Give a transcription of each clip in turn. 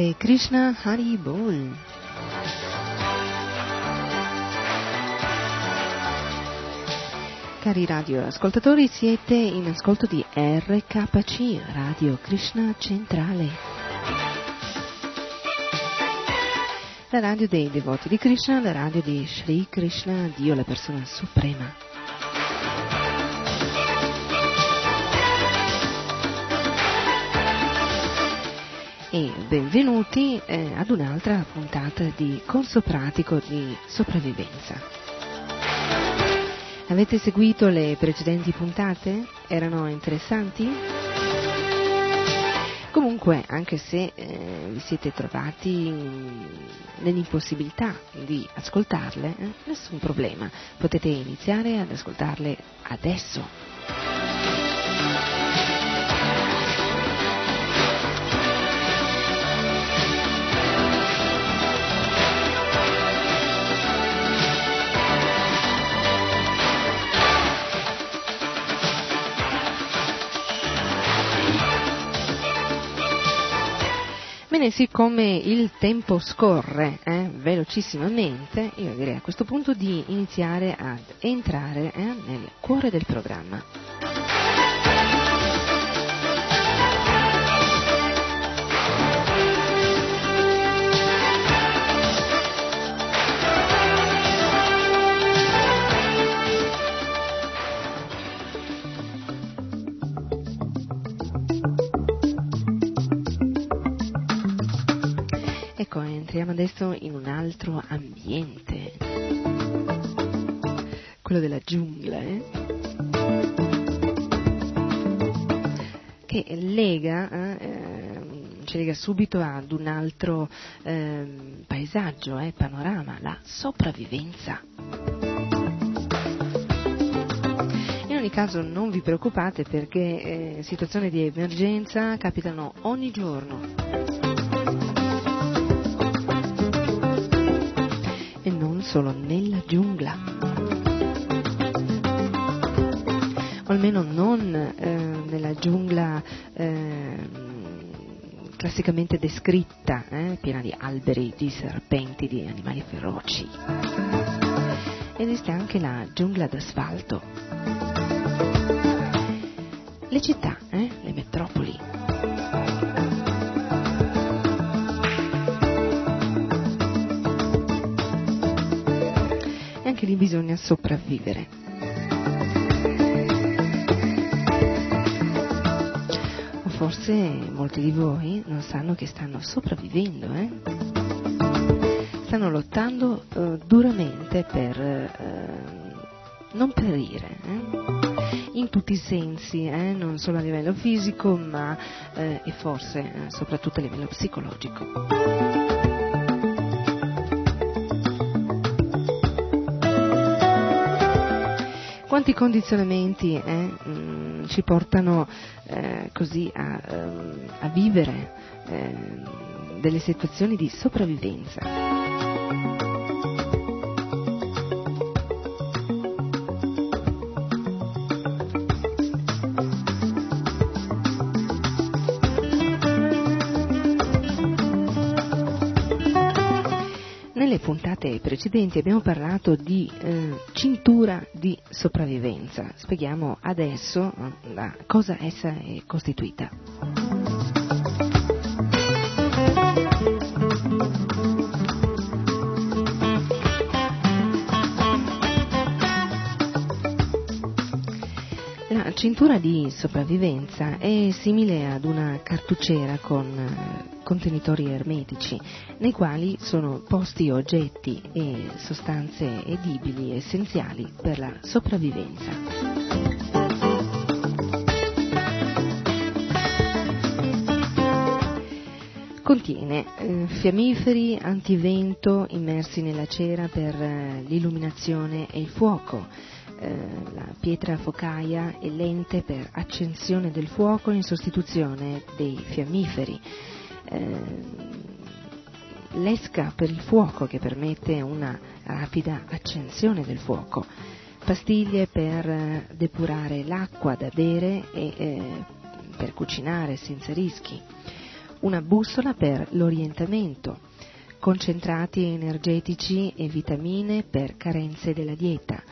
Hare Krishna Hari Bol. Cari radioascoltatori, siete in ascolto di RKC, Radio Krishna Centrale. La radio dei devoti di Krishna, la radio di Sri Krishna, Dio la persona suprema. E benvenuti eh, ad un'altra puntata di corso pratico di sopravvivenza. Avete seguito le precedenti puntate? Erano interessanti? Comunque, anche se eh, vi siete trovati nell'impossibilità di ascoltarle, eh, nessun problema, potete iniziare ad ascoltarle adesso. Bene, siccome il tempo scorre eh, velocissimamente, io direi a questo punto di iniziare ad entrare eh, nel cuore del programma. Ehm, ci lega subito ad un altro eh, paesaggio, eh, panorama, la sopravvivenza. In ogni caso non vi preoccupate perché eh, situazioni di emergenza capitano ogni giorno. solo nella giungla. O almeno non eh, nella giungla eh, classicamente descritta, eh, piena di alberi, di serpenti, di animali feroci. Esiste anche la giungla d'asfalto. Le città, eh, le metropoli, anche lì bisogna sopravvivere. Forse molti di voi non sanno che stanno sopravvivendo, eh? Stanno lottando uh, duramente per uh, non perire, eh? in tutti i sensi, eh? non solo a livello fisico, ma eh, e forse eh, soprattutto a livello psicologico. quanti condizionamenti eh, mm, ci portano eh, così a, ehm, a vivere eh, delle situazioni di sopravvivenza. Precedenti abbiamo parlato di eh, cintura di sopravvivenza. Spieghiamo adesso eh, da cosa essa è costituita. Cintura di sopravvivenza è simile ad una cartucciera con eh, contenitori ermetici nei quali sono posti oggetti e sostanze edibili essenziali per la sopravvivenza. Contiene eh, fiammiferi antivento immersi nella cera per eh, l'illuminazione e il fuoco, eh, la pietra focaia e lente per accensione del fuoco in sostituzione dei fiammiferi, eh, l'esca per il fuoco che permette una rapida accensione del fuoco, pastiglie per eh, depurare l'acqua da bere e eh, per cucinare senza rischi, una bussola per l'orientamento, concentrati energetici e vitamine per carenze della dieta,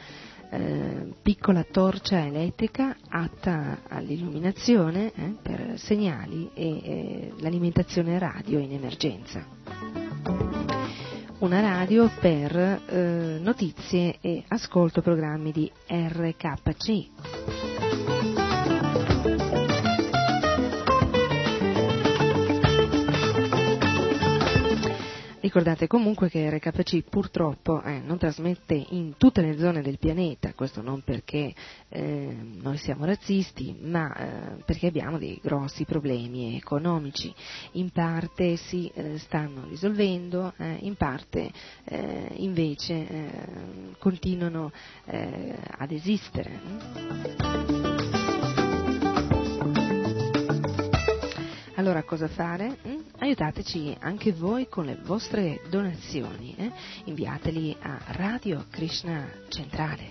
eh, piccola torcia elettrica atta all'illuminazione eh, per segnali e eh, l'alimentazione radio in emergenza. Una radio per eh, notizie e ascolto programmi di RKC. Ricordate comunque che RKC purtroppo eh, non trasmette in tutte le zone del pianeta, questo non perché eh, noi siamo razzisti, ma eh, perché abbiamo dei grossi problemi economici. In parte si eh, stanno risolvendo, eh, in parte eh, invece continuano ad esistere. Allora cosa fare? Mm? Aiutateci anche voi con le vostre donazioni, eh? inviateli a Radio Krishna Centrale.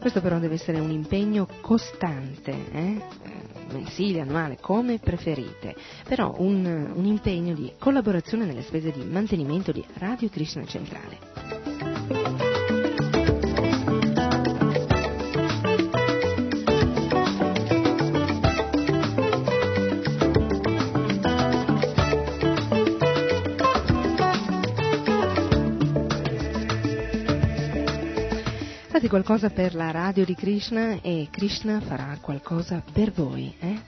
Questo però deve essere un impegno costante, eh? mensile, annuale, come preferite, però un, un impegno di collaborazione nelle spese di mantenimento di Radio Krishna Centrale. Qualcosa per la radio di Krishna e Krishna farà qualcosa per voi. Eh?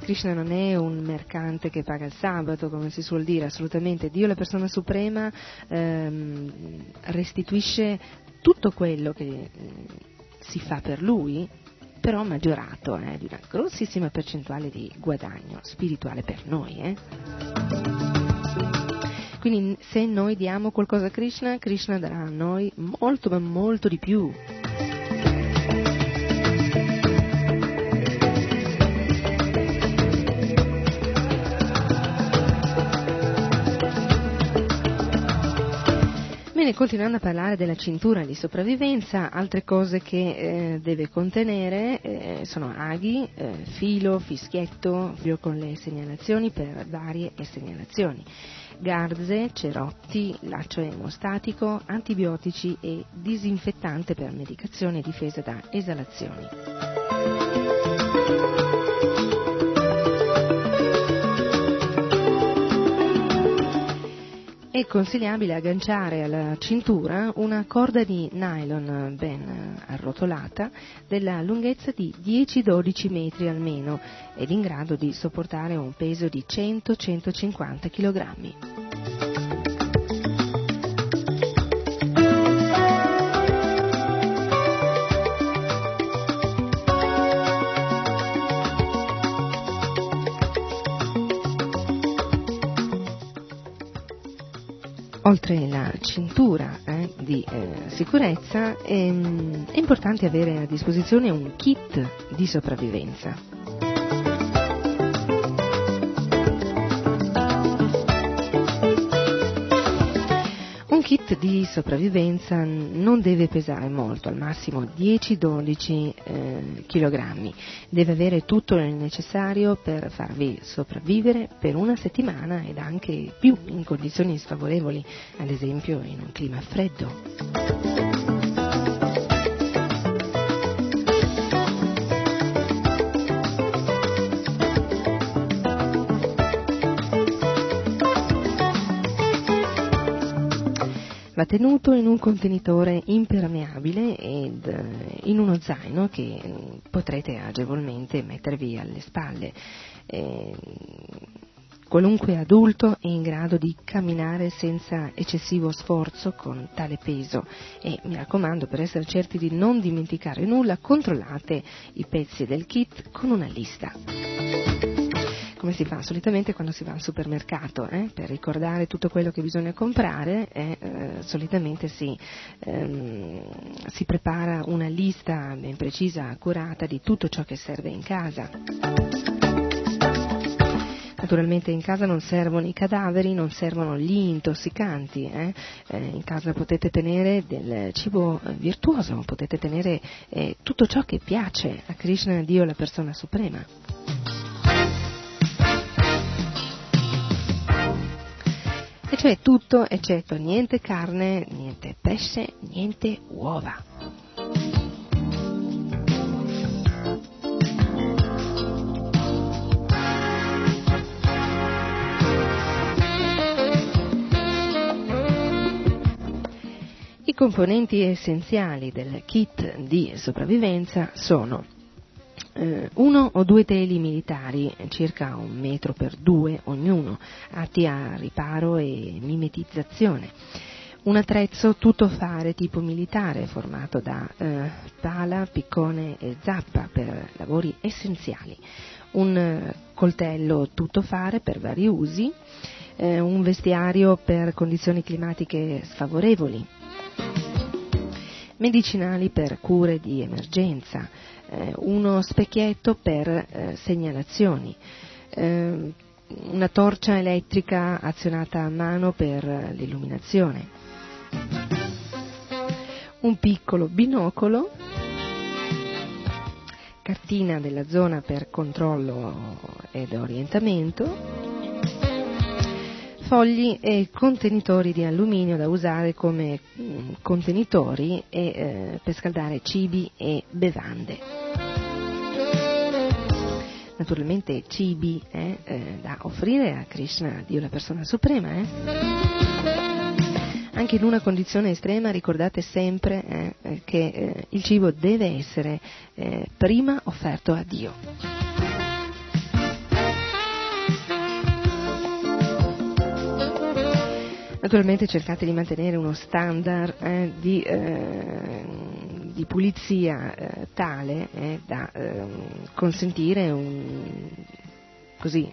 Krishna non è un mercante che paga il sabato, come si suol dire, assolutamente. Dio, la persona suprema, ehm, restituisce tutto quello che eh, si fa per lui, però maggiorato eh, di una grossissima percentuale di guadagno spirituale per noi. Eh? Quindi se noi diamo qualcosa a Krishna, Krishna darà a noi molto ma molto di più. Bene, continuando a parlare della cintura di sopravvivenza, altre cose che eh, deve contenere eh, sono aghi, eh, filo, fischietto, filo con le segnalazioni per varie segnalazioni garze, cerotti, laccio emostatico, antibiotici e disinfettante per medicazione difesa da esalazioni. È consigliabile agganciare alla cintura una corda di nylon ben arrotolata della lunghezza di 10-12 metri almeno ed in grado di sopportare un peso di 100-150 kg. Oltre la cintura eh, di eh, sicurezza, ehm, è importante avere a disposizione un kit di sopravvivenza. Kit di sopravvivenza non deve pesare molto, al massimo 10-12 eh, kg. Deve avere tutto il necessario per farvi sopravvivere per una settimana ed anche più in condizioni sfavorevoli, ad esempio in un clima freddo. Va tenuto in un contenitore impermeabile ed eh, in uno zaino che mm, potrete agevolmente mettervi alle spalle. Eh, qualunque adulto è in grado di camminare senza eccessivo sforzo con tale peso e mi raccomando per essere certi di non dimenticare nulla controllate i pezzi del kit con una lista come si fa solitamente quando si va al supermercato, eh? per ricordare tutto quello che bisogna comprare, eh, eh, solitamente si, ehm, si prepara una lista ben precisa, accurata di tutto ciò che serve in casa. Naturalmente in casa non servono i cadaveri, non servono gli intossicanti, eh? Eh, in casa potete tenere del cibo virtuoso, potete tenere eh, tutto ciò che piace a Krishna, Dio, la persona suprema. E cioè tutto eccetto niente carne, niente pesce, niente uova. I componenti essenziali del kit di sopravvivenza sono eh, uno o due teli militari, circa un metro per due ognuno, atti a riparo e mimetizzazione. Un attrezzo tutto fare tipo militare formato da eh, pala, piccone e zappa per lavori essenziali. Un eh, coltello tutto fare per vari usi, eh, un vestiario per condizioni climatiche sfavorevoli, medicinali per cure di emergenza, uno specchietto per eh, segnalazioni, eh, una torcia elettrica azionata a mano per l'illuminazione, un piccolo binocolo, cartina della zona per controllo ed orientamento, fogli e contenitori di alluminio da usare come mm, contenitori e, eh, per scaldare cibi e bevande. Naturalmente cibi eh, eh, da offrire a Krishna, Dio la persona suprema. Eh. Anche in una condizione estrema ricordate sempre eh, eh, che il cibo deve essere prima offerto a Dio. Naturalmente cercate di mantenere uno standard eh, di, eh, di, pulizia eh, tale eh, da ehm, consentire un, così,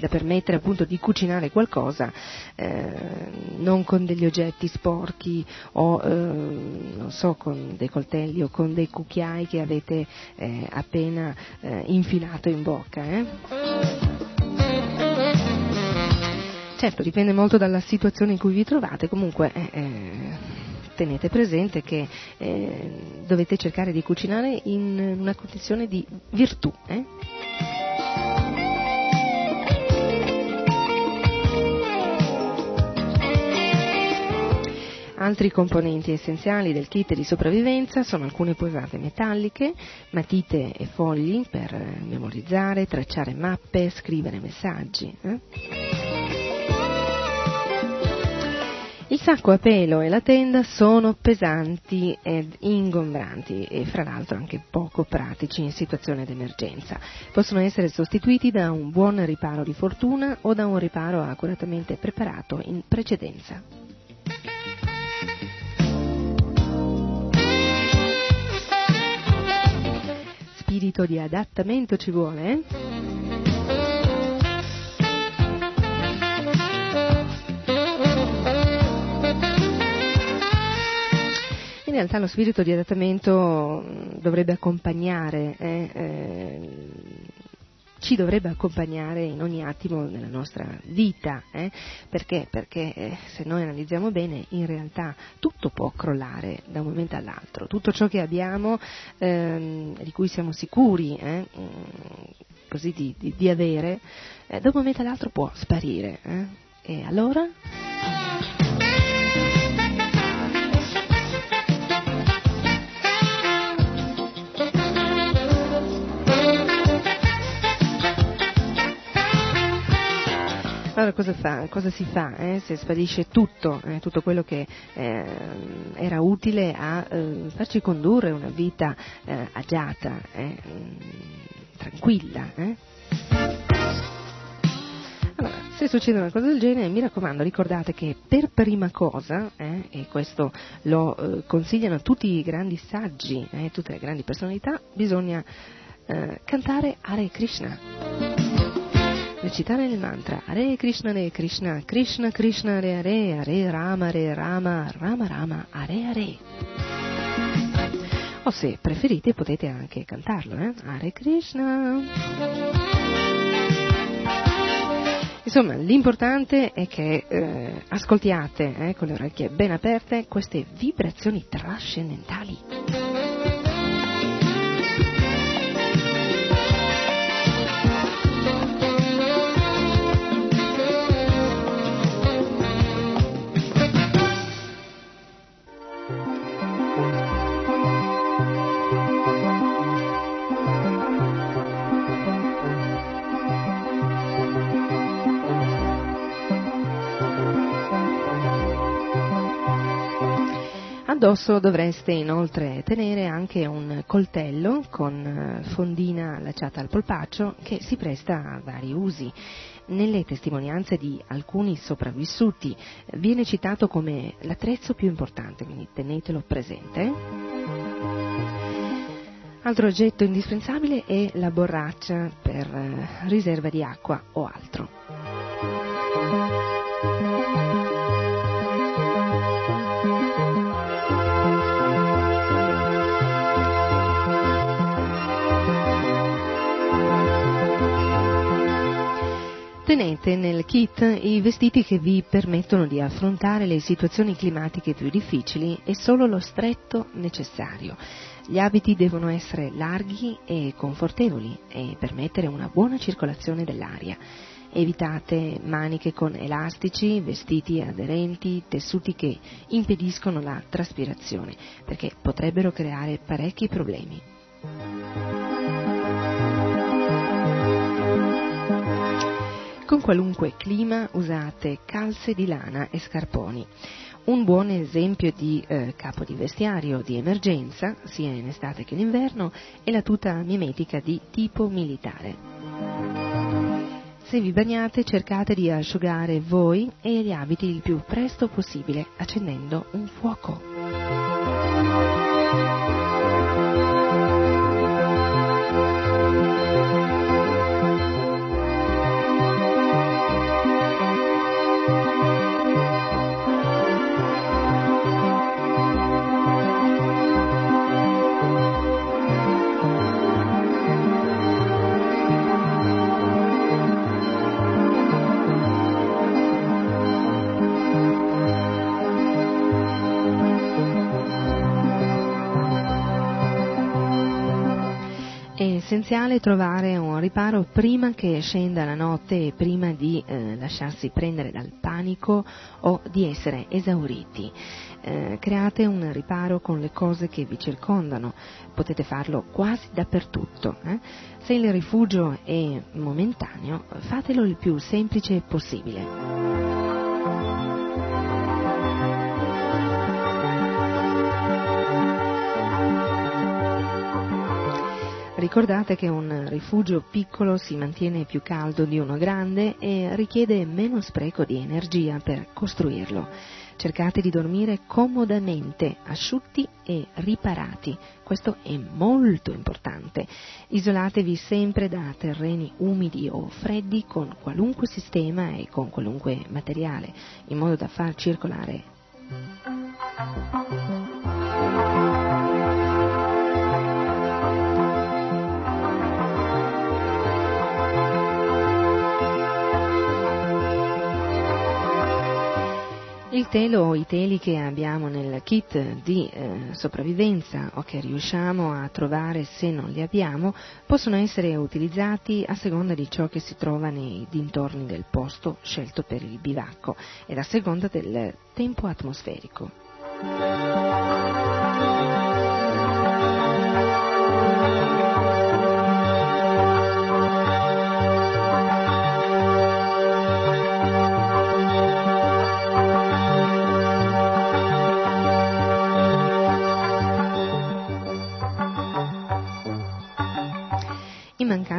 da permettere appunto di cucinare qualcosa eh, non con degli oggetti sporchi o eh, non so con dei coltelli o con dei cucchiai che avete eh, appena eh, infilato in bocca. Certo, dipende molto dalla situazione in cui vi trovate, comunque eh, eh, tenete presente che eh, dovete cercare di cucinare in una condizione di virtù. Eh? Altri componenti essenziali del kit di sopravvivenza sono alcune posate metalliche, matite e fogli per memorizzare, tracciare mappe, scrivere messaggi. Eh? Il sacco a pelo e la tenda sono pesanti ed ingombranti e fra l'altro anche poco pratici in situazione d'emergenza. Possono essere sostituiti da un buon riparo di fortuna o da un riparo accuratamente preparato in precedenza. Spirito di adattamento ci vuole, eh? Realtà lo spirito di adattamento dovrebbe accompagnare eh, eh, ci dovrebbe accompagnare in ogni attimo della nostra vita, eh? perché? Perché eh, se noi analizziamo bene, in realtà tutto può crollare da un momento all'altro, tutto ciò che abbiamo, ehm, di cui siamo sicuri, eh, così di, di, di avere, eh, da un momento all'altro può sparire. E allora? Allora cosa, fa, cosa si fa eh, se sparisce tutto, eh, tutto quello che eh, era utile a eh, farci condurre una vita eh, agiata, eh, tranquilla? Allora, se succede una cosa del genere, mi raccomando, ricordate che per prima cosa, e questo lo consigliano tutti i grandi saggi, tutte le grandi personalità, bisogna cantare Hare Krishna recitare il mantra Hare Krishna Hare Krishna Krishna Krishna Hare Hare Hare Rama Hare Rama Rama Rama Hare Hare o se preferite potete anche cantarlo eh? Hare Krishna Insomma, l'importante è che eh, ascoltiate eh, con le orecchie ben aperte queste vibrazioni trascendentali. Addosso dovreste inoltre tenere anche un coltello con eh, fondina allacciata al polpaccio che si presta a vari usi. Nelle testimonianze di alcuni sopravvissuti eh, viene citato come l'attrezzo più importante, quindi tenetelo presente. Altro oggetto indispensabile è la borraccia per eh, riserva di acqua o altro. Tenete nel kit i vestiti che vi permettono di affrontare le situazioni climatiche più difficili e solo lo stretto necessario. Gli abiti devono essere larghi e confortevoli e permettere una buona circolazione dell'aria. Evitate maniche con elastici, vestiti aderenti, tessuti che impediscono la traspirazione, perché potrebbero creare parecchi problemi. Con qualunque clima usate calze di lana e scarponi. Un buon esempio di eh, capo di vestiario di emergenza, sia in estate che in inverno, è la tuta mimetica di tipo militare. Se vi bagnate cercate di asciugare voi e gli abiti il più presto possibile accendendo un fuoco. Essenziale trovare un riparo prima che scenda la notte e prima di eh, lasciarsi prendere dal panico o di essere esauriti. Eh, create un riparo con le cose che vi circondano, potete farlo quasi dappertutto. Eh? Se il rifugio è momentaneo, fatelo il più semplice possibile. Ricordate che un rifugio piccolo si mantiene più caldo di uno grande e richiede meno spreco di energia per costruirlo. Cercate di dormire comodamente, asciutti e riparati. Questo è molto importante. Isolatevi sempre da terreni umidi o freddi con qualunque sistema e con qualunque materiale, in modo da far circolare Il telo o i teli che abbiamo nel kit di eh, sopravvivenza o che riusciamo a trovare se non li abbiamo possono essere utilizzati a seconda di ciò che si trova nei dintorni del posto scelto per il bivacco ed a seconda del tempo atmosferico.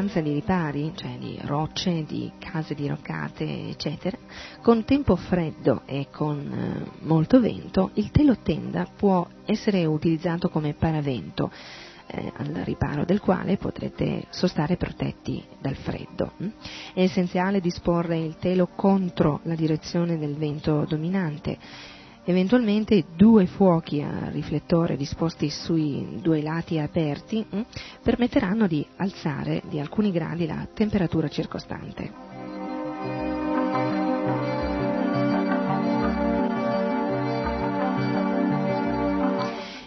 Mancanza di ripari, cioè di rocce, di case diroccate, eccetera, con tempo freddo e con eh, molto vento, il telo tenda può essere utilizzato come paravento, eh, al riparo del quale potrete sostare protetti dal freddo. È essenziale disporre il telo contro la direzione del vento dominante Eventualmente due fuochi a riflettore disposti sui due lati aperti mh, hm, permetteranno di alzare di alcuni gradi la temperatura circostante.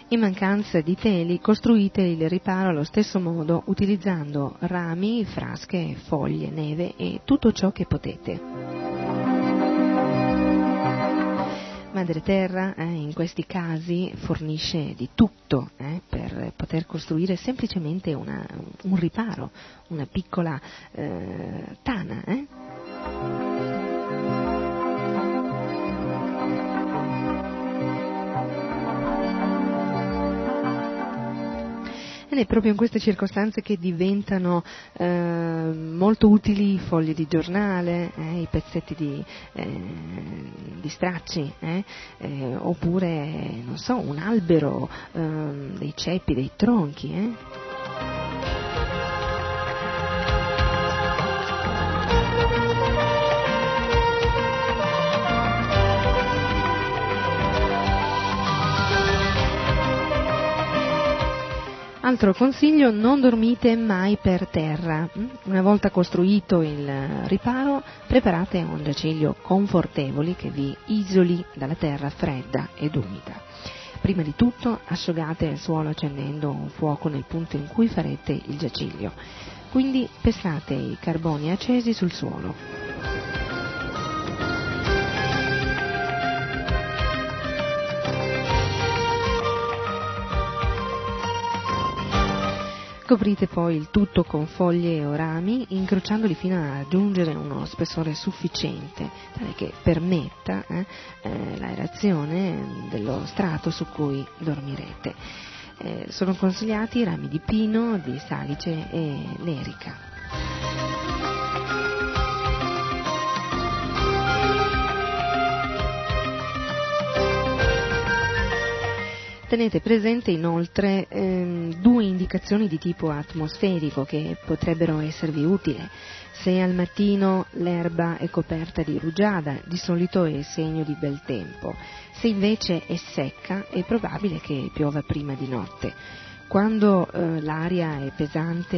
In mancanza di teli costruite il riparo allo stesso modo utilizzando rami, frasche, foglie, neve e tutto ciò che potete. Madre Terra eh, in questi casi fornisce di tutto eh, per poter costruire semplicemente una, un riparo, una piccola eh, tana. Ed è proprio in queste circostanze che diventano eh, molto utili i fogli di giornale, eh, i pezzetti di, eh, di stracci, eh, eh, oppure, so, un albero, ehm, dei ceppi, dei tronchi. Altro consiglio, non dormite mai per terra. Una volta costruito il riparo, preparate un giaciglio confortevole che vi isoli dalla terra fredda ed umida. Prima di tutto asciugate il suolo accendendo un fuoco nel punto in cui farete il giaciglio. Quindi pesate i carboni accesi sul suolo. Coprite poi il tutto con foglie o rami, incrociandoli fino a raggiungere uno spessore sufficiente, tale che permetta eh, eh, l'aerazione dello strato su cui dormirete. Eh, sono consigliati rami di pino, di salice e lerica. Tenete presente inoltre ehm, due indicazioni di tipo atmosferico che potrebbero esservi utili. Se al mattino l'erba è coperta di rugiada, di solito è segno di bel tempo. Se invece è secca, è probabile che piova prima di notte. Quando eh, l'aria è pesante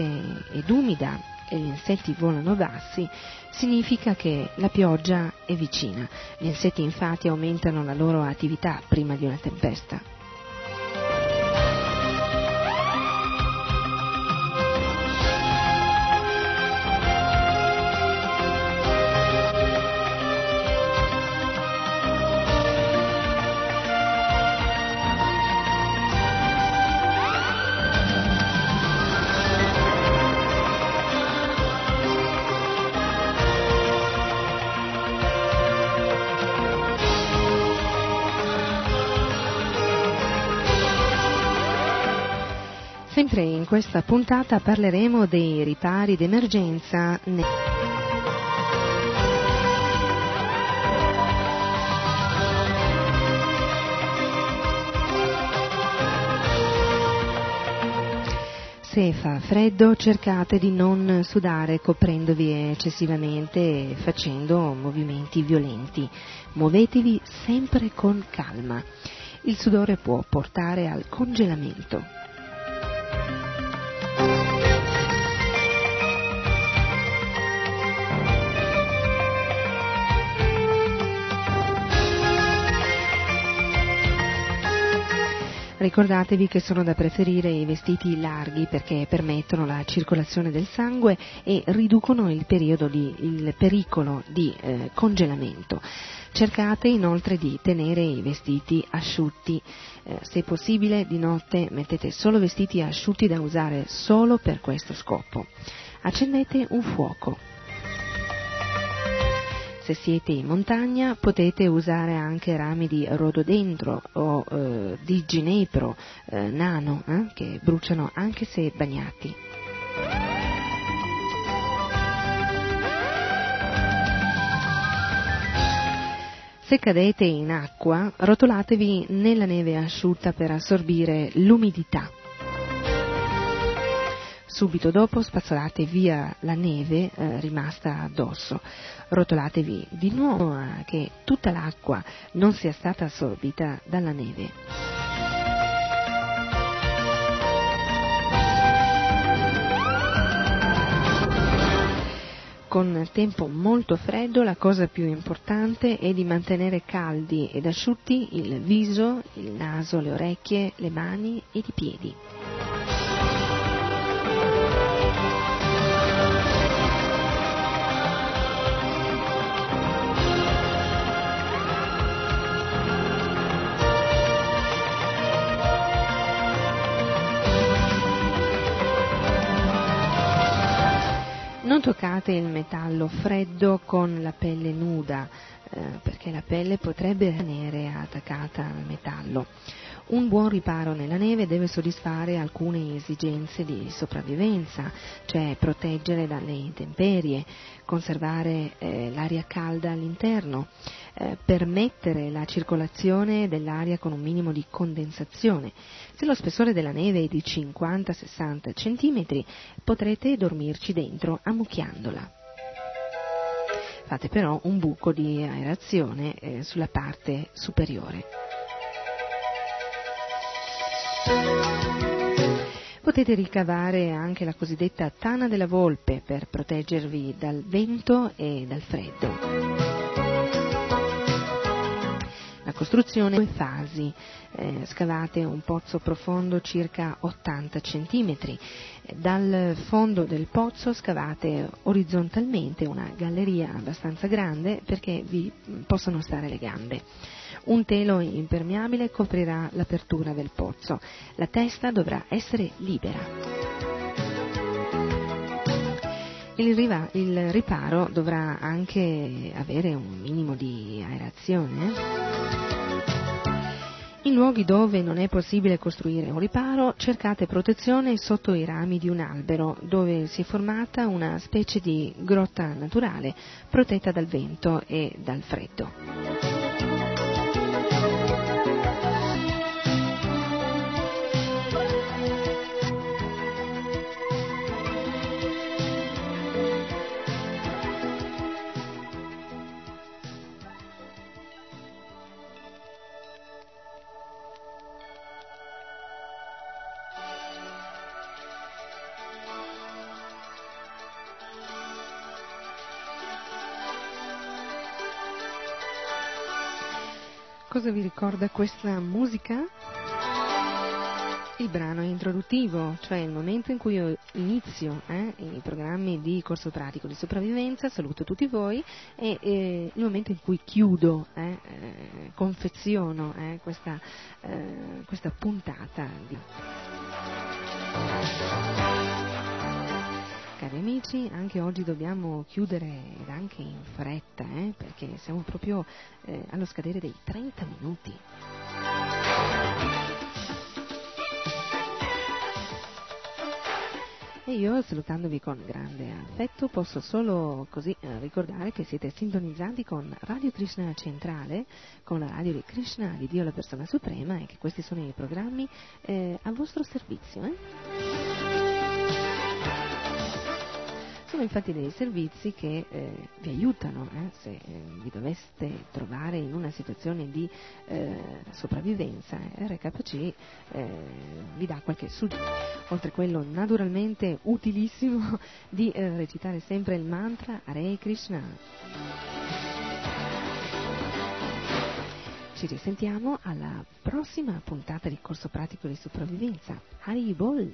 ed umida e gli insetti volano bassi, significa che la pioggia è vicina. Gli insetti infatti aumentano la loro attività prima di una tempesta. Questa puntata parleremo dei ripari d'emergenza. Se fa freddo cercate di non sudare coprendovi eccessivamente e facendo movimenti violenti. Muovetevi sempre con calma. Il sudore può portare al congelamento. Ricordatevi che sono da preferire i vestiti larghi perché permettono la circolazione del sangue e riducono il, di, il pericolo di eh, congelamento. Cercate inoltre di tenere i vestiti asciutti, eh, se possibile di notte mettete solo vestiti asciutti da usare solo per questo scopo. Accendete un fuoco. Se siete in montagna potete usare anche rami di rododendro o eh, di ginepro eh, nano eh, che bruciano anche se bagnati. Se cadete in acqua, rotolatevi nella neve asciutta per assorbire l'umidità. Subito dopo spazzolate via la neve eh, rimasta addosso. Rotolatevi di nuovo che tutta l'acqua non sia stata assorbita dalla neve. con tempo molto freddo la cosa più importante è di mantenere caldi ed asciutti il viso, il naso, le orecchie, le mani ed i piedi. Toccate il metallo freddo con la pelle nuda, eh, perché la pelle potrebbe rimanere attaccata al metallo. Un buon riparo nella neve deve soddisfare alcune esigenze di sopravvivenza, cioè proteggere dalle intemperie, conservare eh, l'aria calda all'interno, eh, permettere la circolazione dell'aria con un minimo di condensazione. Se lo spessore della neve è di 50-60 cm, potrete dormirci dentro ammucchiandola. Fate però un buco di aerazione eh, sulla parte superiore. Potete ricavare anche la cosiddetta tana della volpe per proteggervi dal vento e dal freddo. Costruzione due fasi, eh, scavate un pozzo profondo circa 80 cm, dal fondo del pozzo scavate orizzontalmente una galleria abbastanza grande perché vi possono stare le gambe. Un telo impermeabile coprirà l'apertura del pozzo. La testa dovrà essere libera. Il, riva, il, riparo dovrà anche avere un minimo di aerazione. In luoghi dove non è possibile costruire un riparo, cercate protezione sotto i rami di un albero, dove si è formata una specie di grotta naturale, protetta dal vento e dal freddo. Cosa vi ricorda questa musica? Il brano introduttivo, cioè il momento in cui io inizio eh, i programmi di corso pratico di sopravvivenza, saluto tutti voi, e eh, il momento in cui chiudo, eh, eh confeziono eh, questa, eh, questa puntata. Di... Cari amici, anche oggi dobbiamo chiudere ed anche in fretta, eh, perché siamo proprio eh, allo scadere dei 30 minuti. E io, salutandovi con grande affetto, posso solo così eh, ricordare che siete sintonizzati con Radio Krishna Centrale, con la radio di Krishna, di Dio la persona suprema, e che questi sono i programmi eh, a vostro servizio. Eh? Sono infatti dei servizi che eh, vi aiutano eh, se eh, vi doveste trovare in una situazione di eh, sopravvivenza. Eh, RKC eh, vi dà qualche suggerimento, oltre a quello naturalmente utilissimo di recitare sempre il mantra Hare Krishna. Ci risentiamo alla prossima puntata di Corso Pratico di Sopravvivenza. Haribol!